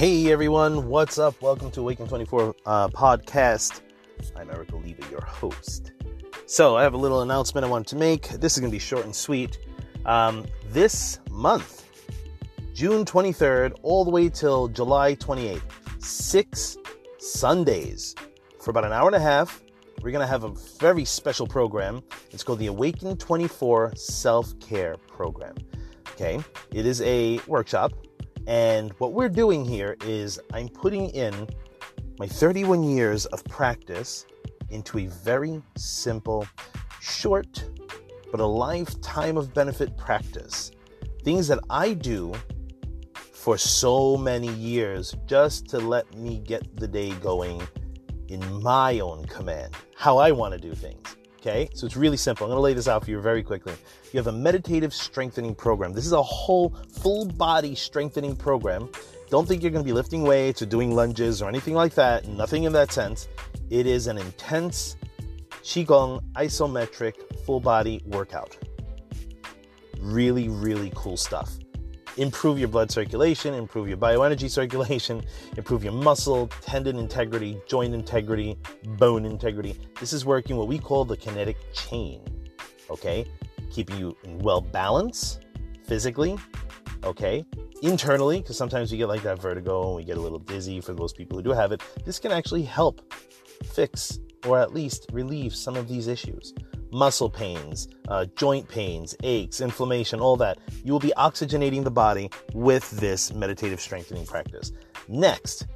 Hey everyone, what's up? Welcome to Awaken 24 uh, podcast. I'm Erik Oliva, your host. So, I have a little announcement I wanted to make. This is going to be short and sweet. Um, this month, June 23rd, all the way till July 28th, six Sundays for about an hour and a half. We're going to have a very special program. It's called the Awaken 24 Self Care Program. Okay, it is a workshop and what we're doing here is I'm putting in my 31 years of practice into a very simple, short, but a lifetime of benefit practice. Things that I do for so many years just to let me get the day going in my own command, how I want to do things. Okay, so it's really simple. I'm to lay this out for you very quickly. You have a meditative strengthening program. This is a whole full body strengthening program. Don't think you're to be lifting weights or doing lunges or anything like that. Nothing in that sense. It is an intense Qigong isometric full body workout. Really, really cool stuff improve your blood circulation, improve your bioenergy circulation, improve your muscle, tendon integrity, joint integrity, bone integrity. This is working what we call the kinetic chain, okay? Keeping you in well balance physically, okay? Internally, because sometimes we get like that vertigo and we get a little dizzy for those people who do have it. This can actually help fix or at least relieve some of these issues muscle pains, uh, joint pains, aches, inflammation, all that. You will be oxygenating the body with this meditative strengthening practice. Next,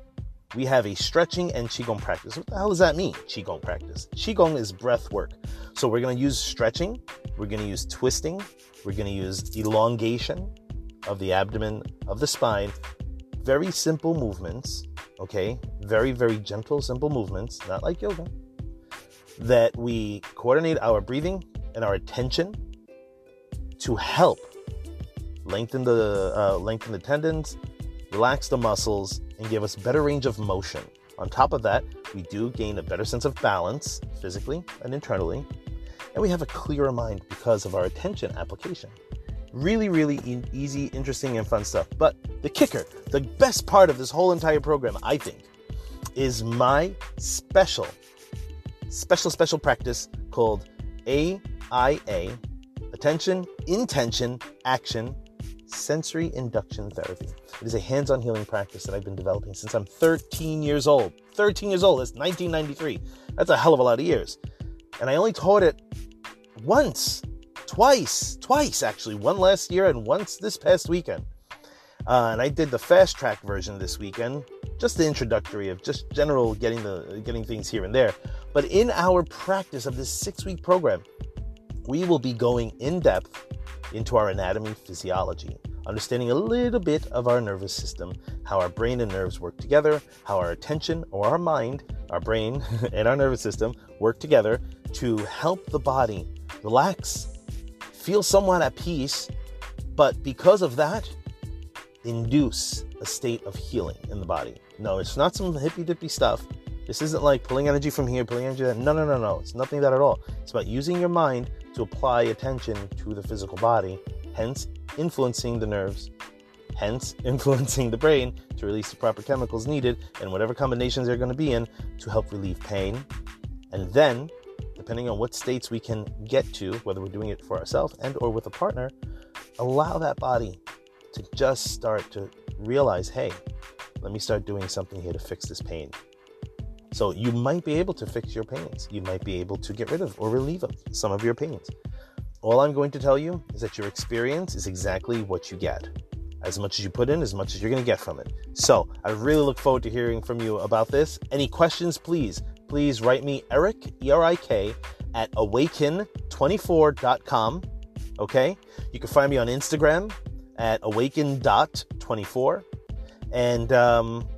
we have a stretching and Qigong practice. What the hell does that mean, Qigong practice? Qigong is breath work. So we're going to use stretching, we're going to use twisting, we're going to use elongation of the abdomen, of the spine. Very simple movements, okay? Very, very gentle, simple movements, not like yoga that we coordinate our breathing and our attention to help lengthen the uh, lengthen the tendons, relax the muscles, and give us better range of motion. On top of that, we do gain a better sense of balance physically and internally, and we have a clearer mind because of our attention application. Really, really e- easy, interesting, and fun stuff. But the kicker, the best part of this whole entire program, I think, is my special special, special practice called AIA Attention, Intention, Action Sensory Induction Therapy. It is a hands on healing practice that I've been developing since I'm 13 years old. 13 years old, that's 1993. That's a hell of a lot of years. And I only taught it once, twice, twice actually, one last year and once this past weekend. Uh, and I did the fast track version this weekend, just the introductory of just general getting the getting things here and there. But in our practice of this six week program, we will be going in depth into our anatomy physiology, understanding a little bit of our nervous system, how our brain and nerves work together, how our attention or our mind, our brain and our nervous system work together to help the body relax, feel somewhat at peace, but because of that, induce a state of healing in the body. No, it's not some hippy dippy stuff. This isn't like pulling energy from here, pulling energy. There. No, no, no, no. It's nothing that at all. It's about using your mind to apply attention to the physical body, hence influencing the nerves, hence influencing the brain to release the proper chemicals needed and whatever combinations they're going to be in to help relieve pain. And then, depending on what states we can get to, whether we're doing it for ourselves and or with a partner, allow that body to just start to realize, hey, let me start doing something here to fix this pain. So you might be able to fix your pains. You might be able to get rid of or relieve of some of your pains. All I'm going to tell you is that your experience is exactly what you get. As much as you put in, as much as you're going to get from it. So I really look forward to hearing from you about this. Any questions, please, please write me Erik, E R I K, at awaken24.com. Okay? You can find me on Instagram at awaken.24 and um,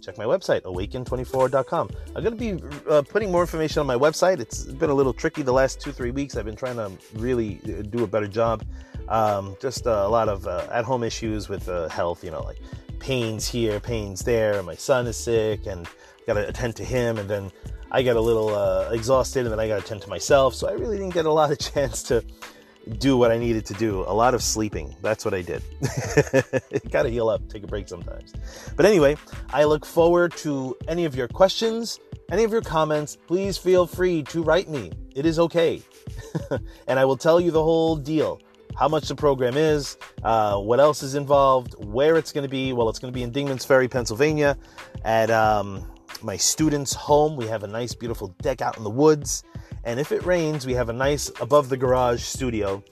check my website awaken24.com i'm going to be uh, putting more information on my website. It's been a little tricky the last two three weeks. I've been trying to really uh, do a better job. Um, just uh, a lot of uh, at-home issues with health you know like pains here pains there. My son is sick and got to attend to him. And then i get a little uh, exhausted and then i got to attend to myself. So i really didn't get a lot of chance to do what I needed to do. A lot of sleeping. That's what I did. Gotta heal up, take a break sometimes. But anyway, I look forward to any of your questions, any of your comments. Please feel free to write me. It is okay. and I will tell you the whole deal how much the program is, uh, what else is involved, where it's going to be. Well, it's going to be in Dingmans Ferry, Pennsylvania, at um, my students' home. We have a nice, beautiful deck out in the woods. And if it rains, we have a nice above the garage studio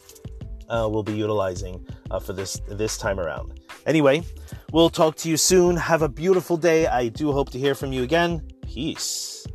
uh, we'll be utilizing uh, for this this time around. Anyway, we'll talk to you soon. Have a beautiful day. I do hope to hear from you again. Peace.